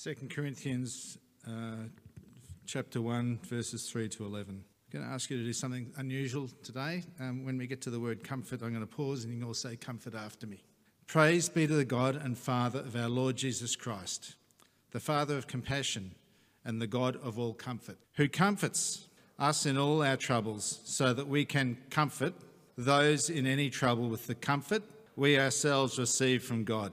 2 Corinthians uh, chapter 1, verses 3 to 11. I'm going to ask you to do something unusual today. Um, when we get to the word comfort, I'm going to pause and you can all say comfort after me. Praise be to the God and Father of our Lord Jesus Christ, the Father of compassion and the God of all comfort, who comforts us in all our troubles so that we can comfort those in any trouble with the comfort we ourselves receive from God.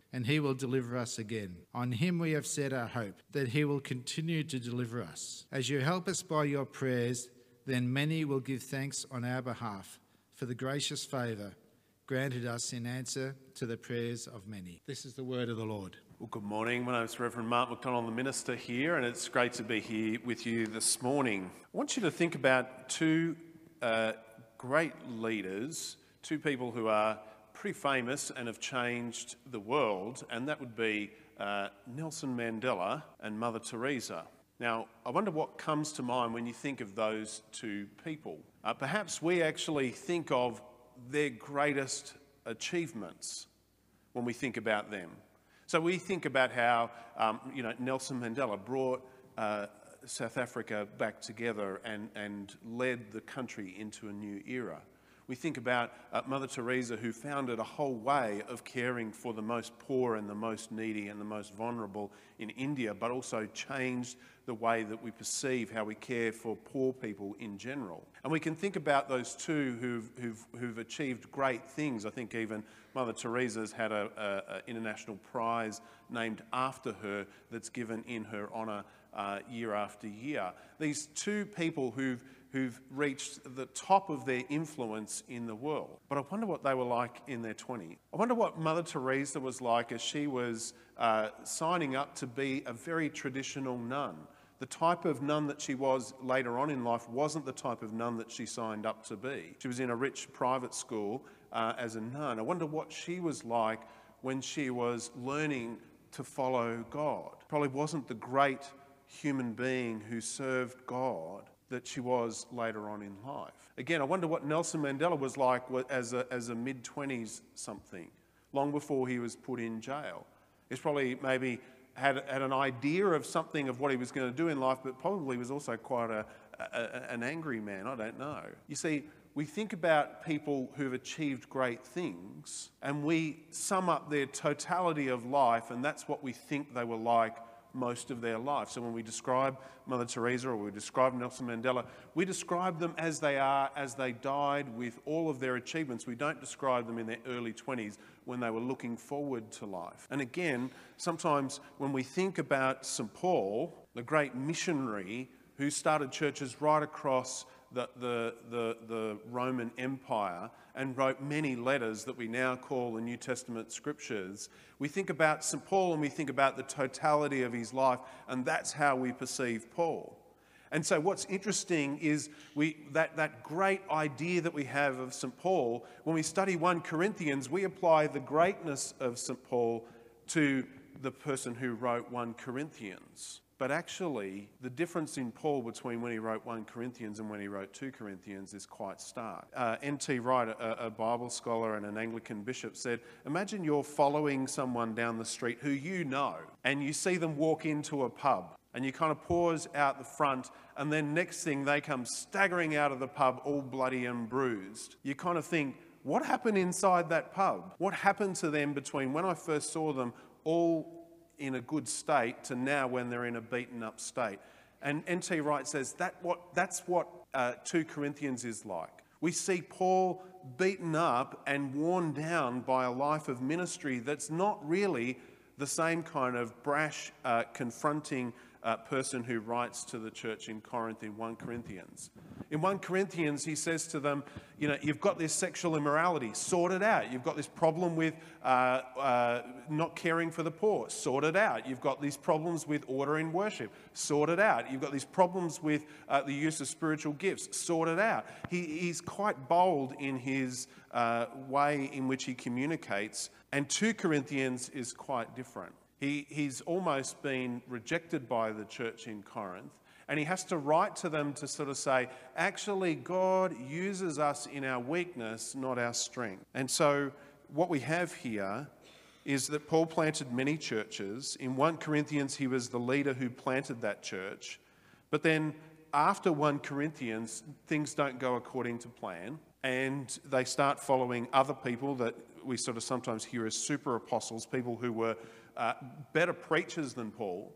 and he will deliver us again. On him we have set our hope, that he will continue to deliver us. As you help us by your prayers, then many will give thanks on our behalf for the gracious favour granted us in answer to the prayers of many. This is the word of the Lord. Well, good morning. My name is Reverend Mark McDonald, the minister here, and it's great to be here with you this morning. I want you to think about two uh, great leaders, two people who are pretty famous and have changed the world, and that would be uh, Nelson Mandela and Mother Teresa. Now, I wonder what comes to mind when you think of those two people. Uh, perhaps we actually think of their greatest achievements when we think about them. So we think about how, um, you know, Nelson Mandela brought uh, South Africa back together and, and led the country into a new era. We think about uh, Mother Teresa, who founded a whole way of caring for the most poor and the most needy and the most vulnerable in India, but also changed the way that we perceive how we care for poor people in general. And we can think about those two who've, who've, who've achieved great things. I think even Mother Teresa's had an international prize named after her that's given in her honour uh, year after year. These two people who've who've reached the top of their influence in the world. But I wonder what they were like in their 20s. I wonder what Mother Teresa was like as she was uh, signing up to be a very traditional nun. The type of nun that she was later on in life wasn't the type of nun that she signed up to be. She was in a rich private school uh, as a nun. I wonder what she was like when she was learning to follow God. Probably wasn't the great human being who served God that she was later on in life. Again, I wonder what Nelson Mandela was like as a, as a mid 20s something, long before he was put in jail. He's probably maybe had, had an idea of something of what he was going to do in life, but probably was also quite a, a, an angry man. I don't know. You see, we think about people who've achieved great things and we sum up their totality of life, and that's what we think they were like most of their life. So when we describe Mother Teresa or we describe Nelson Mandela, we describe them as they are, as they died with all of their achievements. We don't describe them in their early 20s when they were looking forward to life. And again, sometimes when we think about St. Paul, the great missionary who started churches right across the, the, the, the, Roman Empire and wrote many letters that we now call the New Testament scriptures. We think about St. Paul and we think about the totality of his life, and that's how we perceive Paul. And so, what's interesting is we, that, that great idea that we have of St. Paul, when we study 1 Corinthians, we apply the greatness of St. Paul to the person who wrote 1 Corinthians. But actually, the difference in Paul between when he wrote 1 Corinthians and when he wrote 2 Corinthians is quite stark. Uh, N.T. Wright, a, a Bible scholar and an Anglican bishop, said Imagine you're following someone down the street who you know, and you see them walk into a pub and you kind of pause out the front, and then next thing they come staggering out of the pub all bloody and bruised. You kind of think, what happened inside that pub? What happened to them between when I first saw them all in a good state to now when they're in a beaten up state. And N.T. Wright says that what, that's what uh, 2 Corinthians is like. We see Paul beaten up and worn down by a life of ministry that's not really the same kind of brash, uh, confronting uh, person who writes to the church in Corinth in 1 Corinthians. In 1 Corinthians, he says to them, You know, you've got this sexual immorality, sort it out. You've got this problem with uh, uh, not caring for the poor, sort it out. You've got these problems with order in worship, sort it out. You've got these problems with uh, the use of spiritual gifts, sort it out. He, he's quite bold in his uh, way in which he communicates, and 2 Corinthians is quite different. He, he's almost been rejected by the church in Corinth and he has to write to them to sort of say, actually, God uses us in our weakness, not our strength. And so, what we have here is that Paul planted many churches. In 1 Corinthians, he was the leader who planted that church. But then, after 1 Corinthians, things don't go according to plan, and they start following other people that we sort of sometimes hear as super apostles, people who were uh, better preachers than Paul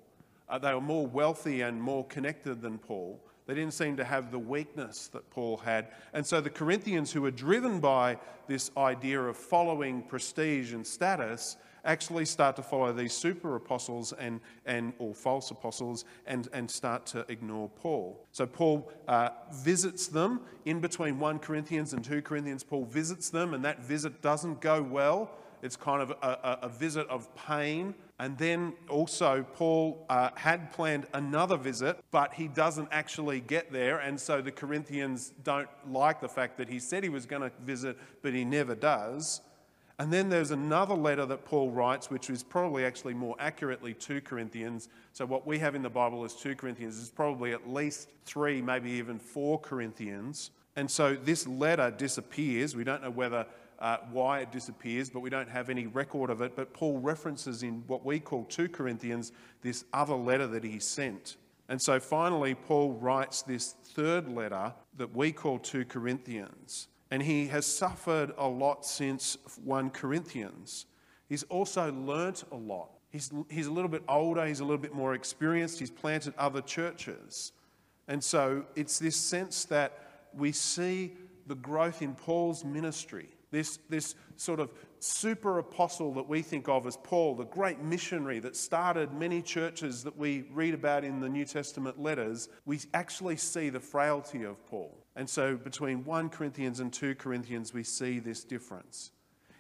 uh, they were more wealthy and more connected than Paul. They didn't seem to have the weakness that Paul had. And so the Corinthians, who were driven by this idea of following prestige and status, actually start to follow these super apostles and, and or false apostles and, and start to ignore Paul. So Paul uh, visits them in between 1 Corinthians and 2 Corinthians. Paul visits them, and that visit doesn't go well. It's kind of a, a, a visit of pain and then also, Paul uh, had planned another visit, but he doesn't actually get there. And so the Corinthians don't like the fact that he said he was going to visit, but he never does. And then there's another letter that Paul writes, which is probably actually more accurately 2 Corinthians. So, what we have in the Bible as 2 Corinthians is probably at least three, maybe even four Corinthians. And so this letter disappears. We don't know whether uh, why it disappears, but we don't have any record of it. But Paul references in what we call 2 Corinthians this other letter that he sent. And so finally, Paul writes this third letter that we call 2 Corinthians. And he has suffered a lot since 1 Corinthians. He's also learnt a lot. He's, he's a little bit older, he's a little bit more experienced, he's planted other churches. And so it's this sense that we see the growth in Paul's ministry this, this sort of super apostle that we think of as Paul, the great missionary that started many churches that we read about in the New Testament letters, we actually see the frailty of Paul. And so between 1 Corinthians and 2 Corinthians, we see this difference.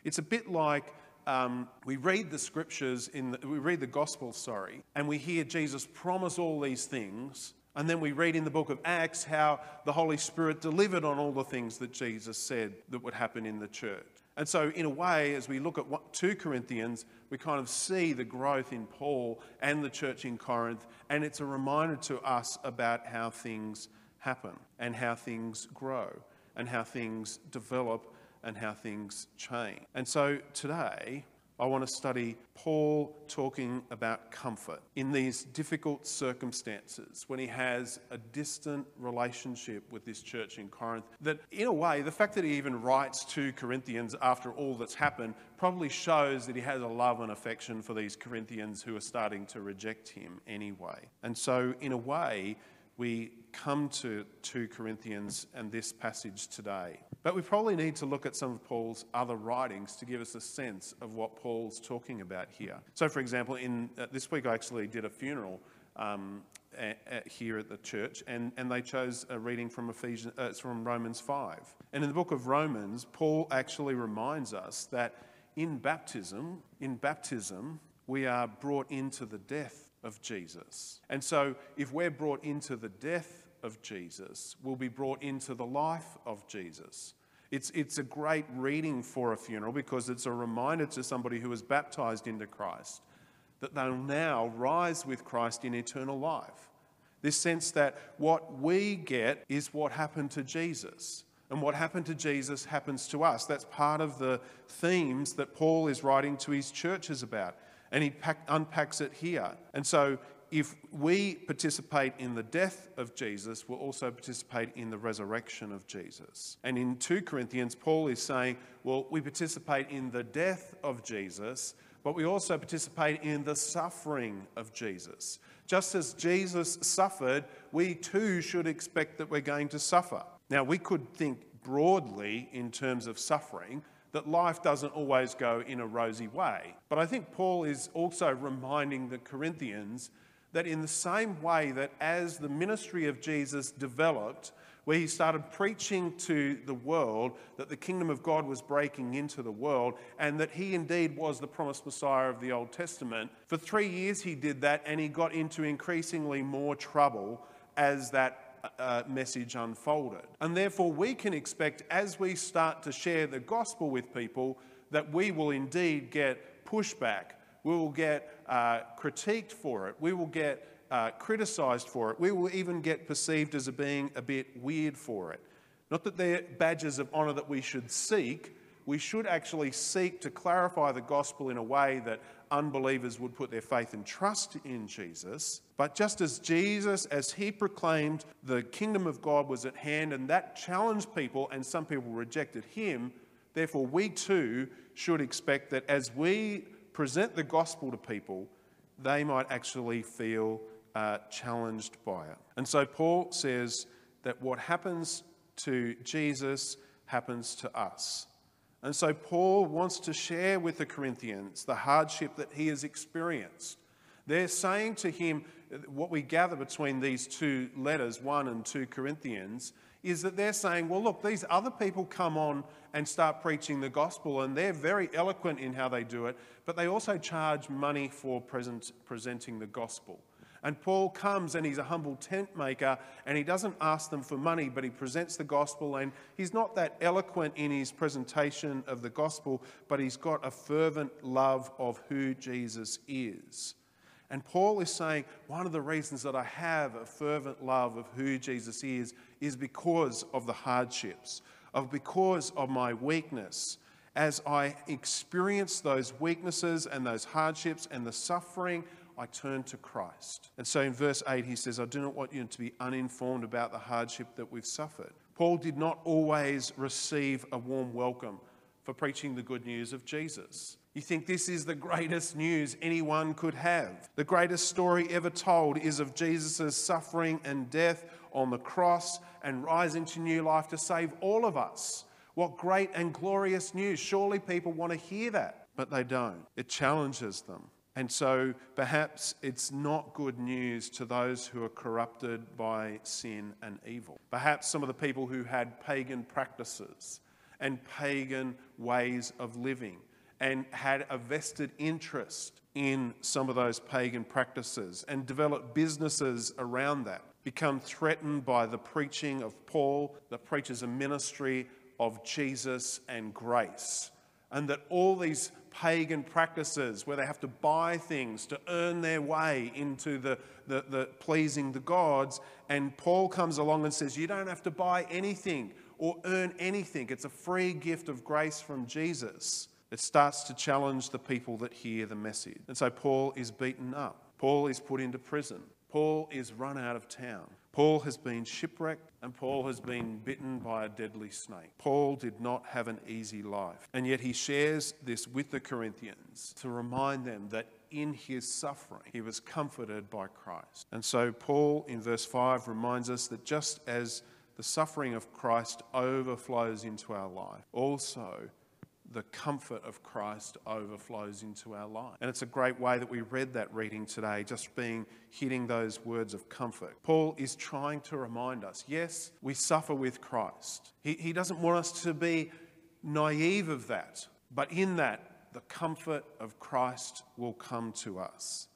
It's a bit like um, we read the scriptures in the, we read the gospel sorry and we hear jesus promise all these things and then we read in the book of Acts how the Holy Spirit delivered on all the things that Jesus said that would happen in the church. And so, in a way, as we look at 2 Corinthians, we kind of see the growth in Paul and the church in Corinth, and it's a reminder to us about how things happen and how things grow and how things develop and how things change. And so, today, I want to study Paul talking about comfort in these difficult circumstances when he has a distant relationship with this church in Corinth. That, in a way, the fact that he even writes to Corinthians after all that's happened probably shows that he has a love and affection for these Corinthians who are starting to reject him anyway. And so, in a way, we come to 2 Corinthians and this passage today. But we probably need to look at some of Paul's other writings to give us a sense of what Paul's talking about here. So, for example, in uh, this week I actually did a funeral um, here at the church, and, and they chose a reading from Ephesians, uh, from Romans 5. And in the book of Romans, Paul actually reminds us that in baptism, in baptism, we are brought into the death of Jesus. And so, if we're brought into the death of Jesus, we'll be brought into the life of Jesus. It's, it's a great reading for a funeral because it's a reminder to somebody who was baptized into Christ that they'll now rise with Christ in eternal life. This sense that what we get is what happened to Jesus. And what happened to Jesus happens to us. That's part of the themes that Paul is writing to his churches about and he pack, unpacks it here. And so, if we participate in the death of Jesus, we'll also participate in the resurrection of Jesus. And in 2 Corinthians, Paul is saying, well, we participate in the death of Jesus, but we also participate in the suffering of Jesus. Just as Jesus suffered, we too should expect that we're going to suffer. Now, we could think broadly in terms of suffering, that life doesn't always go in a rosy way. But I think Paul is also reminding the Corinthians that in the same way that as the ministry of Jesus developed, where he started preaching to the world that the kingdom of God was breaking into the world and that he indeed was the promised Messiah of the Old Testament. For three years he did that and he got into increasingly more trouble as that uh, message unfolded. And therefore, we can expect as we start to share the gospel with people that we will indeed get pushback. We will get uh, critiqued for it. We will get uh, criticised for it. We will even get perceived as being a bit weird for it. Not that they're badges of honour that we should seek. We should actually seek to clarify the gospel in a way that unbelievers would put their faith and trust in Jesus. But just as Jesus, as he proclaimed the kingdom of God was at hand, and that challenged people, and some people rejected him, therefore we too should expect that as we present the gospel to people, they might actually feel uh, challenged by it. And so Paul says that what happens to Jesus happens to us. And so Paul wants to share with the Corinthians the hardship that he has experienced. They're saying to him, what we gather between these two letters, 1 and 2 Corinthians, is that they're saying, well, look, these other people come on and start preaching the gospel, and they're very eloquent in how they do it, but they also charge money for present, presenting the gospel. And Paul comes and he's a humble tent maker and he doesn't ask them for money, but he presents the gospel. And he's not that eloquent in his presentation of the gospel, but he's got a fervent love of who Jesus is. And Paul is saying, one of the reasons that I have a fervent love of who Jesus is, is because of the hardships, of because of my weakness. As I experience those weaknesses and those hardships and the suffering, I turn to Christ. And so in verse 8, he says, I do not want you to be uninformed about the hardship that we've suffered. Paul did not always receive a warm welcome for preaching the good news of Jesus. You think this is the greatest news anyone could have. The greatest story ever told is of Jesus' suffering and death on the cross and rising to new life to save all of us. What great and glorious news. Surely people want to hear that, but they don't. It challenges them. And so perhaps it's not good news to those who are corrupted by sin and evil. Perhaps some of the people who had pagan practices and pagan ways of living and had a vested interest in some of those pagan practices and developed businesses around that become threatened by the preaching of Paul that preaches a ministry of Jesus and grace. And that all these pagan practices where they have to buy things to earn their way into the, the, the, pleasing the gods. And Paul comes along and says, You don't have to buy anything or earn anything. It's a free gift of grace from Jesus. It starts to challenge the people that hear the message. And so Paul is beaten up. Paul is put into prison. Paul is run out of town. Paul has been shipwrecked and Paul has been bitten by a deadly snake. Paul did not have an easy life. And yet he shares this with the Corinthians to remind them that in his suffering he was comforted by Christ. And so Paul in verse 5 reminds us that just as the suffering of Christ overflows into our life, also the comfort of Christ overflows into our life. And it's a great way that we read that reading today, just being hitting those words of comfort. Paul is trying to remind us yes, we suffer with Christ. He, he doesn't want us to be naive of that, but in that, the comfort of Christ will come to us.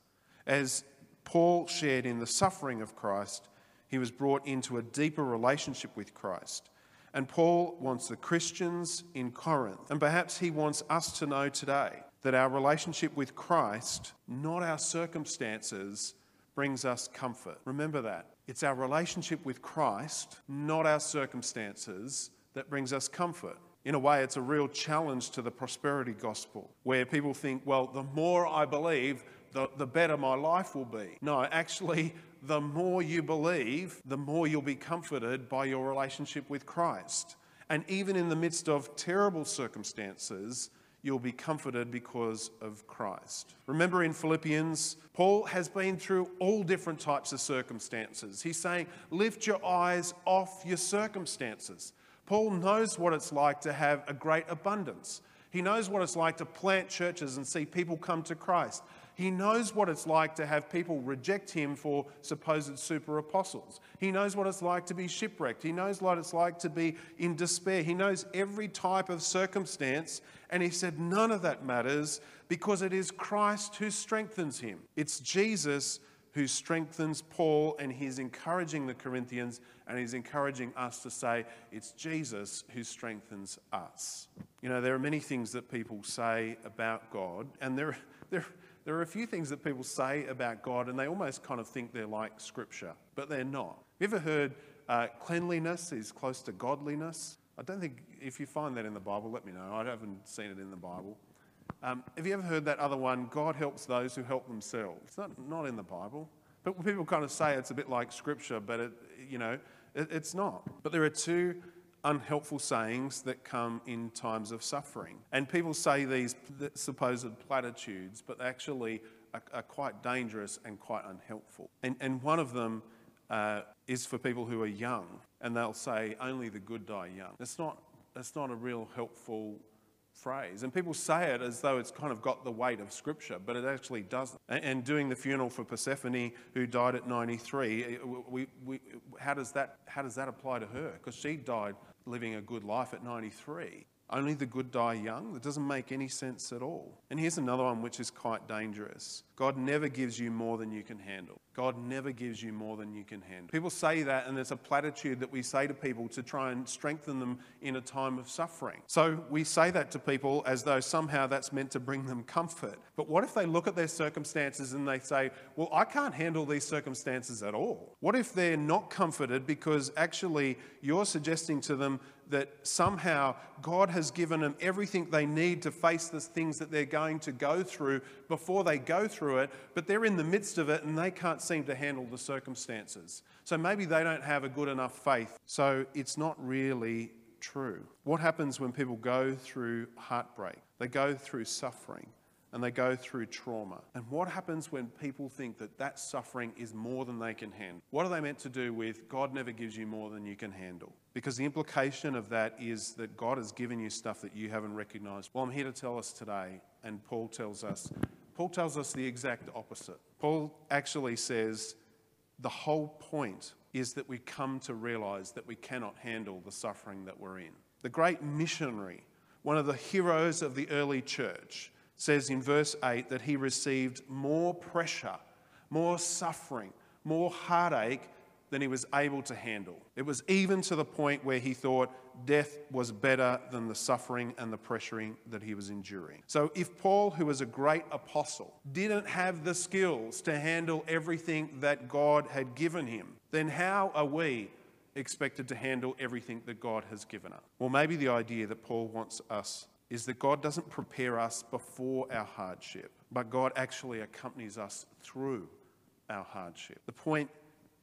As Paul shared in the suffering of Christ, he was brought into a deeper relationship with Christ. And Paul wants the Christians in Corinth, and perhaps he wants us to know today that our relationship with Christ, not our circumstances, brings us comfort. Remember that. It's our relationship with Christ, not our circumstances, that brings us comfort. In a way, it's a real challenge to the prosperity gospel, where people think, well, the more I believe, the, the better my life will be. No, actually, the more you believe, the more you'll be comforted by your relationship with Christ. And even in the midst of terrible circumstances, you'll be comforted because of Christ. Remember in Philippians, Paul has been through all different types of circumstances. He's saying, lift your eyes off your circumstances. Paul knows what it's like to have a great abundance. He knows what it's like to plant churches and see people come to Christ. He knows what it's like to have people reject him for supposed super apostles. He knows what it's like to be shipwrecked. He knows what it's like to be in despair. He knows every type of circumstance. And he said, none of that matters because it is Christ who strengthens him. It's Jesus who strengthens Paul, and he's encouraging the Corinthians, and he's encouraging us to say, It's Jesus who strengthens us. You know, there are many things that people say about God, and there, there, there are a few things that people say about God, and they almost kind of think they're like Scripture, but they're not. Have you ever heard uh, cleanliness is close to godliness? I don't think, if you find that in the Bible, let me know. I haven't seen it in the Bible. Um, have you ever heard that other one? God helps those who help themselves. It's not, not in the Bible. But people kind of say it's a bit like scripture, but it, you know, it, it's not. But there are two unhelpful sayings that come in times of suffering. And people say these supposed platitudes, but actually are, are quite dangerous and quite unhelpful. And, and one of them uh, is for people who are young, and they'll say, only the good die young. It's not, it's not a real helpful phrase. And people say it as though it's kind of got the weight of Scripture, but it actually doesn't. And doing the funeral for Persephone, who died at 93, we, we, how, does that, how does that apply to her? Because she died living a good life at 93. Only the good die young? That doesn't make any sense at all. And here's another one which is quite dangerous God never gives you more than you can handle. God never gives you more than you can handle. People say that, and there's a platitude that we say to people to try and strengthen them in a time of suffering. So we say that to people as though somehow that's meant to bring them comfort. But what if they look at their circumstances and they say, Well, I can't handle these circumstances at all? What if they're not comforted because actually you're suggesting to them that somehow God has given them everything they need to face the things that they're going to go through before they go through it, but they're in the midst of it and they can't seem to handle the circumstances. So maybe they don't have a good enough faith. So it's not really true. What happens when people go through heartbreak? They go through suffering and they go through trauma. And what happens when people think that that suffering is more than they can handle? What are they meant to do with God never gives you more than you can handle? Because the implication of that is that God has given you stuff that you haven't recognized. Well, I'm here to tell us today, and Paul tells us, Paul tells us the exact opposite. Paul actually says the whole point is that we come to realize that we cannot handle the suffering that we're in. The great missionary, one of the heroes of the early church, says in verse 8 that he received more pressure, more suffering, more heartache than he was able to handle. It was even to the point where he thought death was better than the suffering and the pressuring that he was enduring. So, if Paul, who was a great apostle, didn't have the skills to handle everything that God had given him, then how are we expected to handle everything that God has given us? Well, maybe the idea that Paul wants us is that God doesn't prepare us before our hardship, but God actually accompanies us through our hardship. The point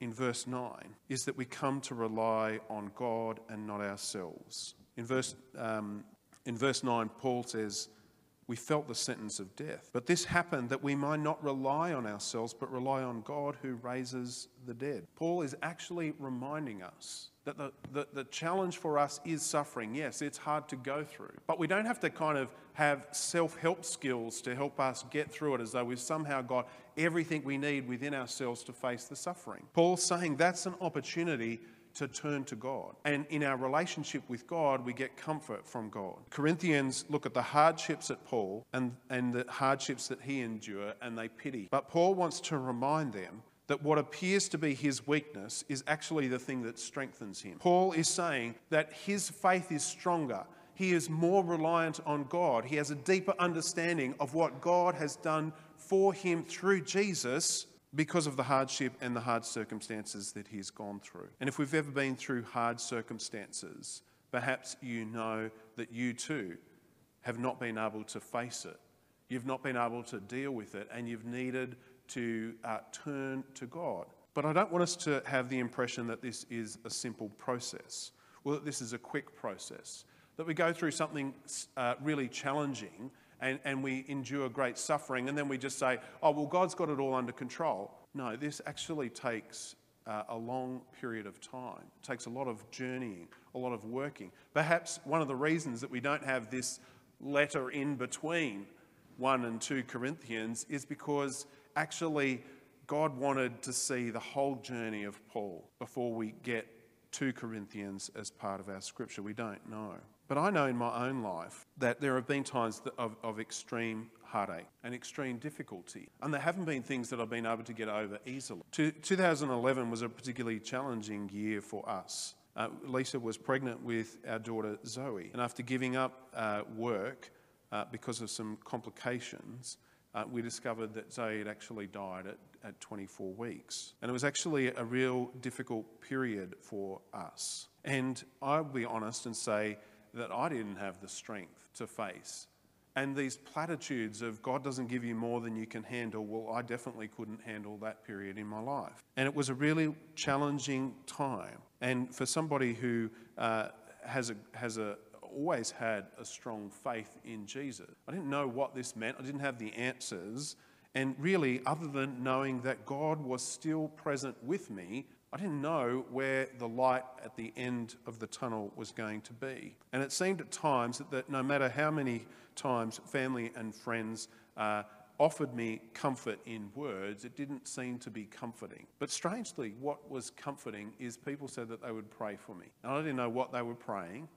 in verse 9 is that we come to rely on God and not ourselves. In verse, um, in verse 9, Paul says, we felt the sentence of death. But this happened that we might not rely on ourselves, but rely on God who raises the dead. Paul is actually reminding us that the, the, the, challenge for us is suffering. Yes, it's hard to go through, but we don't have to kind of have self help skills to help us get through it as though we've somehow got everything we need within ourselves to face the suffering. Paul's saying that's an opportunity to turn to God. And in our relationship with God, we get comfort from God. Corinthians look at the hardships at Paul and, and the hardships that he endured and they pity. But Paul wants to remind them that what appears to be his weakness is actually the thing that strengthens him. Paul is saying that his faith is stronger. He is more reliant on God. He has a deeper understanding of what God has done for him through Jesus because of the hardship and the hard circumstances that he's gone through. And if we've ever been through hard circumstances, perhaps you know that you too have not been able to face it. You've not been able to deal with it, and you've needed to uh, turn to God. But I don't want us to have the impression that this is a simple process, or that this is a quick process, that we go through something uh, really challenging and, and we endure great suffering, and then we just say, oh, well, God's got it all under control. No, this actually takes uh, a long period of time. It takes a lot of journeying, a lot of working. Perhaps one of the reasons that we don't have this letter in between 1 and 2 Corinthians is because actually God wanted to see the whole journey of Paul before we get 2 Corinthians as part of our scripture. We don't know. But I know in my own life that there have been times of, of extreme heartache and extreme difficulty. And there haven't been things that I've been able to get over easily. 2011 was a particularly challenging year for us. Uh, Lisa was pregnant with our daughter Zoe, and after giving up uh, work uh, because of some complications, uh, we discovered that Zoe had actually died at, at 24 weeks. And it was actually a real difficult period for us. And I'll be honest and say that I didn't have the strength to face and these platitudes of God doesn't give you more than you can handle, well, I definitely couldn't handle that period in my life. And it was a really challenging time. And for somebody who uh, has, a, has a, always had a strong faith in Jesus, I didn't know what this meant, I didn't have the answers. And really, other than knowing that God was still present with me, I didn't know where the light at the end of the tunnel was going to be. And it seemed at times that, that no matter how many times family and friends uh, offered me comfort in words, it didn't seem to be comforting. But strangely, what was comforting is people said that they would pray for me. And I didn't know what they were praying,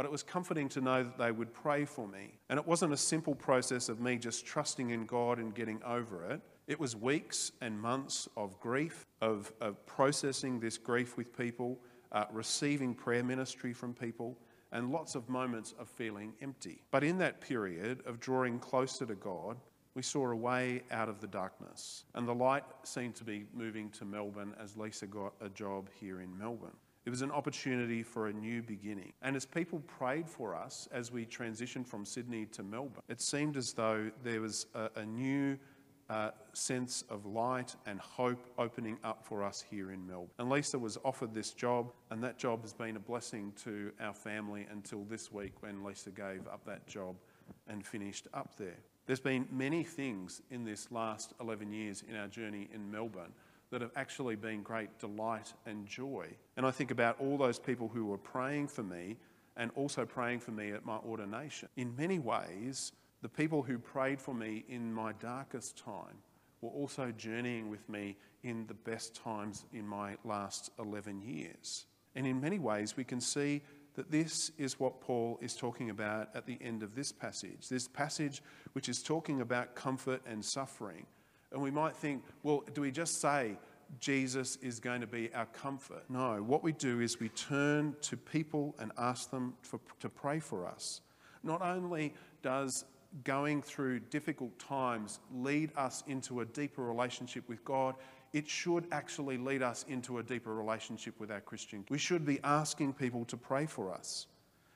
but it was comforting to know that they would pray for me. And it wasn't a simple process of me just trusting in God and getting over it. It was weeks and months of grief, of, of processing this grief with people, uh, receiving prayer ministry from people, and lots of moments of feeling empty. But in that period of drawing closer to God, we saw a way out of the darkness. And the light seemed to be moving to Melbourne as Lisa got a job here in Melbourne. It was an opportunity for a new beginning. And as people prayed for us as we transitioned from Sydney to Melbourne, it seemed as though there was a, a new uh, sense of light and hope opening up for us here in Melbourne. And Lisa was offered this job, and that job has been a blessing to our family until this week when Lisa gave up that job and finished up there. There's been many things in this last 11 years in our journey in Melbourne that have actually been great delight and joy. And I think about all those people who were praying for me and also praying for me at my ordination. In many ways, the people who prayed for me in my darkest time were also journeying with me in the best times in my last 11 years. And in many ways, we can see that this is what Paul is talking about at the end of this passage. This passage, which is talking about comfort and suffering. And we might think, well, do we just say Jesus is going to be our comfort? No, what we do is we turn to people and ask them for, to pray for us. Not only does going through difficult times lead us into a deeper relationship with God, it should actually lead us into a deeper relationship with our Christian. We should be asking people to pray for us.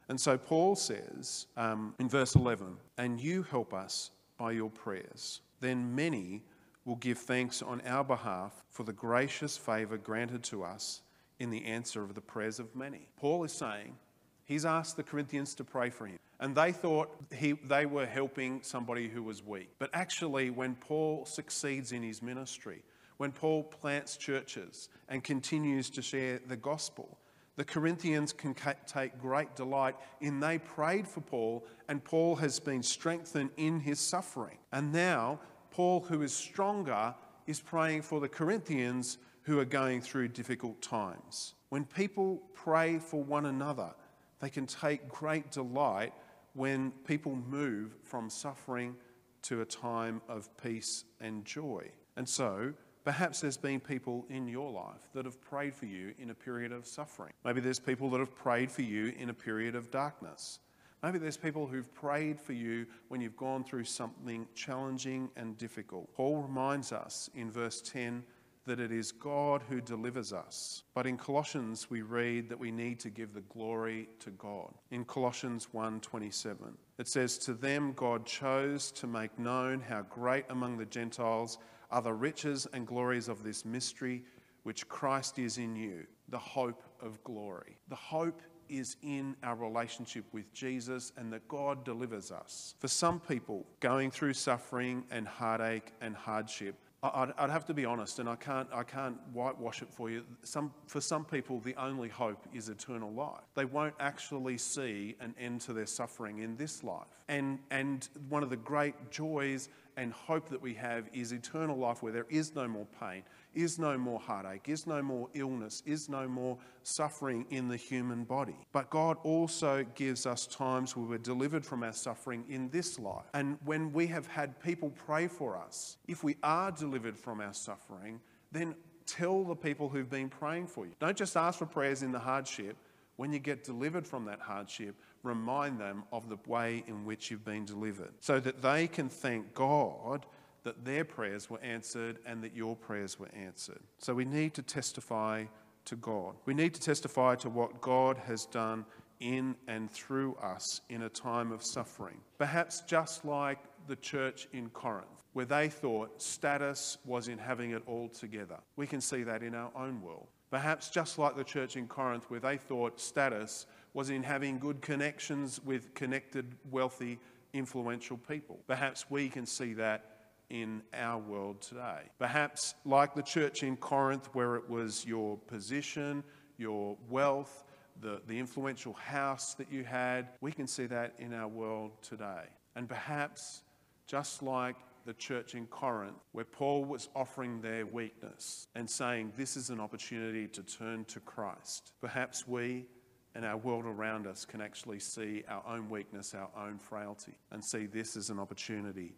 And so Paul says um, in verse 11, and you help us by your prayers. Then many will give thanks on our behalf for the gracious favour granted to us in the answer of the prayers of many. Paul is saying he's asked the Corinthians to pray for him. And they thought he, they were helping somebody who was weak. But actually, when Paul succeeds in his ministry, when Paul plants churches and continues to share the gospel, the Corinthians can take great delight in they prayed for Paul, and Paul has been strengthened in his suffering. And now, Paul, who is stronger, is praying for the Corinthians who are going through difficult times. When people pray for one another, they can take great delight when people move from suffering to a time of peace and joy. And so, perhaps there's been people in your life that have prayed for you in a period of suffering. Maybe there's people that have prayed for you in a period of darkness. Maybe there's people who've prayed for you when you've gone through something challenging and difficult. Paul reminds us in verse 10 that it is God who delivers us. But in Colossians we read that we need to give the glory to God. In Colossians 1:27 it says to them God chose to make known how great among the Gentiles are the riches and glories of this mystery which Christ is in you, the hope of glory. The hope is in our relationship with Jesus and that God delivers us. For some people going through suffering and heartache and hardship, I'd, I'd have to be honest, and I can't, I can't whitewash it for you. Some, for some people, the only hope is eternal life. They won't actually see an end to their suffering in this life. And, and one of the great joys and hope that we have is eternal life where there is no more pain, is no more heartache, is no more illness, is no more suffering in the human body. But God also gives us times where we're delivered from our suffering in this life. And when we have had people pray for us, if we are delivered from our suffering, then tell the people who've been praying for you. Don't just ask for prayers in the hardship. When you get delivered from that hardship, remind them of the way in which you've been delivered so that they can thank God that their prayers were answered and that your prayers were answered. So we need to testify to God. We need to testify to what God has done in and through us in a time of suffering. Perhaps just like the church in Corinth, where they thought status was in having it all together. We can see that in our own world. Perhaps just like the church in Corinth, where they thought status was in having good connections with connected, wealthy, influential people. Perhaps we can see that in our world today. Perhaps, like the church in Corinth, where it was your position, your wealth, the, the influential house that you had, we can see that in our world today. And perhaps, just like the church in Corinth, where Paul was offering their weakness and saying, This is an opportunity to turn to Christ. Perhaps we and our world around us can actually see our own weakness, our own frailty, and see this as an opportunity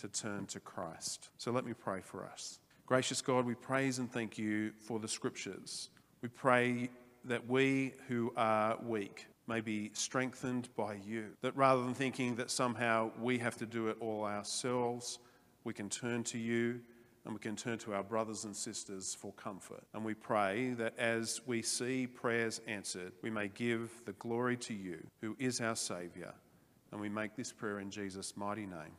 to turn to Christ. So let me pray for us. Gracious God, we praise and thank you for the scriptures. We pray that we who are weak may be strengthened by you. That rather than thinking that somehow we have to do it all ourselves, we can turn to you and we can turn to our brothers and sisters for comfort. And we pray that as we see prayers answered, we may give the glory to you, who is our Saviour. And we make this prayer in Jesus' mighty name.